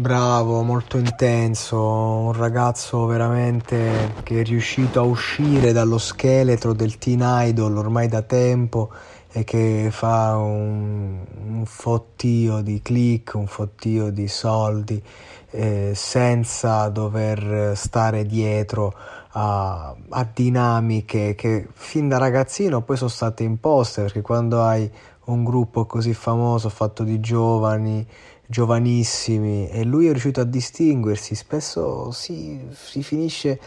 Bravo, molto intenso, un ragazzo veramente che è riuscito a uscire dallo scheletro del teen idol ormai da tempo e che fa un, un fottio di click, un fottio di soldi eh, senza dover stare dietro a, a dinamiche che fin da ragazzino poi sono state imposte perché quando hai un gruppo così famoso fatto di giovani giovanissimi e lui è riuscito a distinguersi, spesso si, si finisce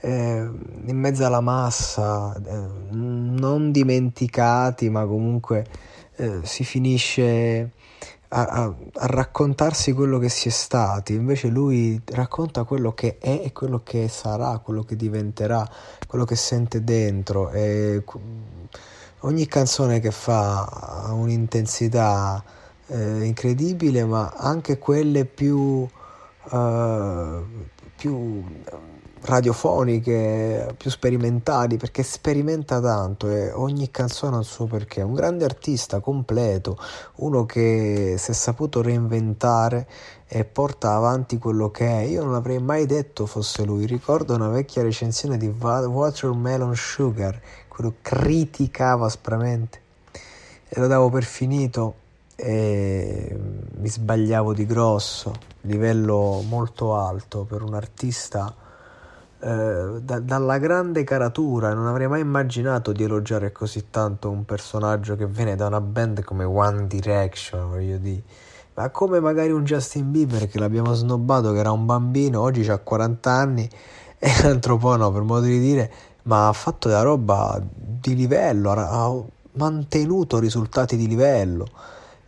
eh, in mezzo alla massa, eh, non dimenticati, ma comunque eh, si finisce a, a, a, raccontarsi quello che si è stati, invece lui racconta quello che è e quello che sarà, quello che diventerà, quello che sente dentro. E ogni canzone che fa ha un'intensità eh, incredibile, ma anche quelle più, eh, più radiofoniche, più sperimentali, perché sperimenta tanto e ogni canzone ha il suo perché. Un grande artista completo, uno che si è saputo reinventare e porta avanti quello che è. Io non avrei mai detto fosse lui. Ricordo una vecchia recensione di Watermelon Sugar, quello criticava aspramente e lo davo per finito e mi sbagliavo di grosso, livello molto alto per un artista eh, da, dalla grande caratura. Non avrei mai immaginato di elogiare così tanto un personaggio che viene da una band come One Direction, voglio dire. Ma come magari un Justin Bieber che l'abbiamo snobbato, che era un bambino, oggi ha 40 anni e l'altro po' no, per modo di dire, ma ha fatto della roba di livello, ha, mantenuto risultati di livello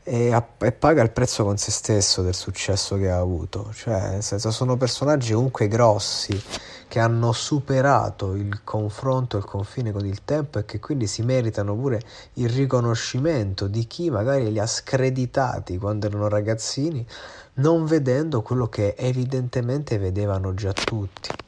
e, e, paga il prezzo con se stesso del successo che ha avuto. Cioè, nel senso, sono personaggi comunque grossi che hanno superato il confronto il confine con il tempo e che quindi si meritano pure il riconoscimento di chi magari li ha screditati quando erano ragazzini, non vedendo quello che evidentemente vedevano già tutti.